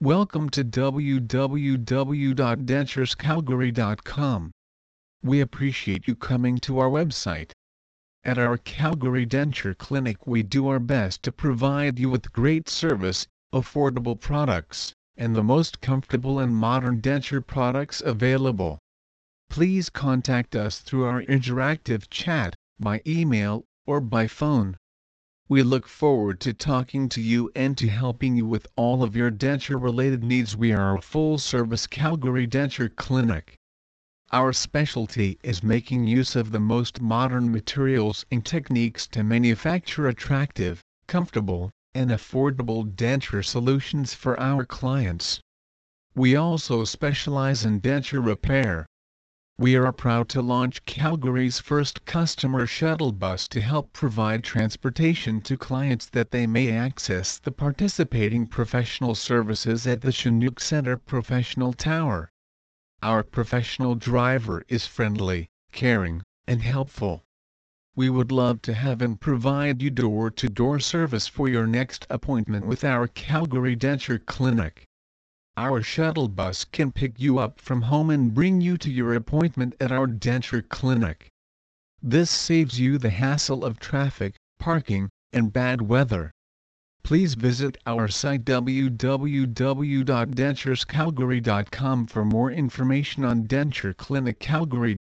Welcome to www.denturescalgary.com. We appreciate you coming to our website. At our Calgary Denture Clinic we do our best to provide you with great service, affordable products, and the most comfortable and modern denture products available. Please contact us through our interactive chat, by email, or by phone. We look forward to talking to you and to helping you with all of your denture related needs. We are a full service Calgary Denture Clinic. Our specialty is making use of the most modern materials and techniques to manufacture attractive, comfortable, and affordable denture solutions for our clients. We also specialize in denture repair. We are proud to launch Calgary's first customer shuttle bus to help provide transportation to clients that they may access the participating professional services at the Chinook Center Professional Tower. Our professional driver is friendly, caring, and helpful. We would love to have and provide you door-to-door service for your next appointment with our Calgary Denture Clinic. Our shuttle bus can pick you up from home and bring you to your appointment at our denture clinic. This saves you the hassle of traffic, parking, and bad weather. Please visit our site www.denturescalgary.com for more information on Denture Clinic Calgary.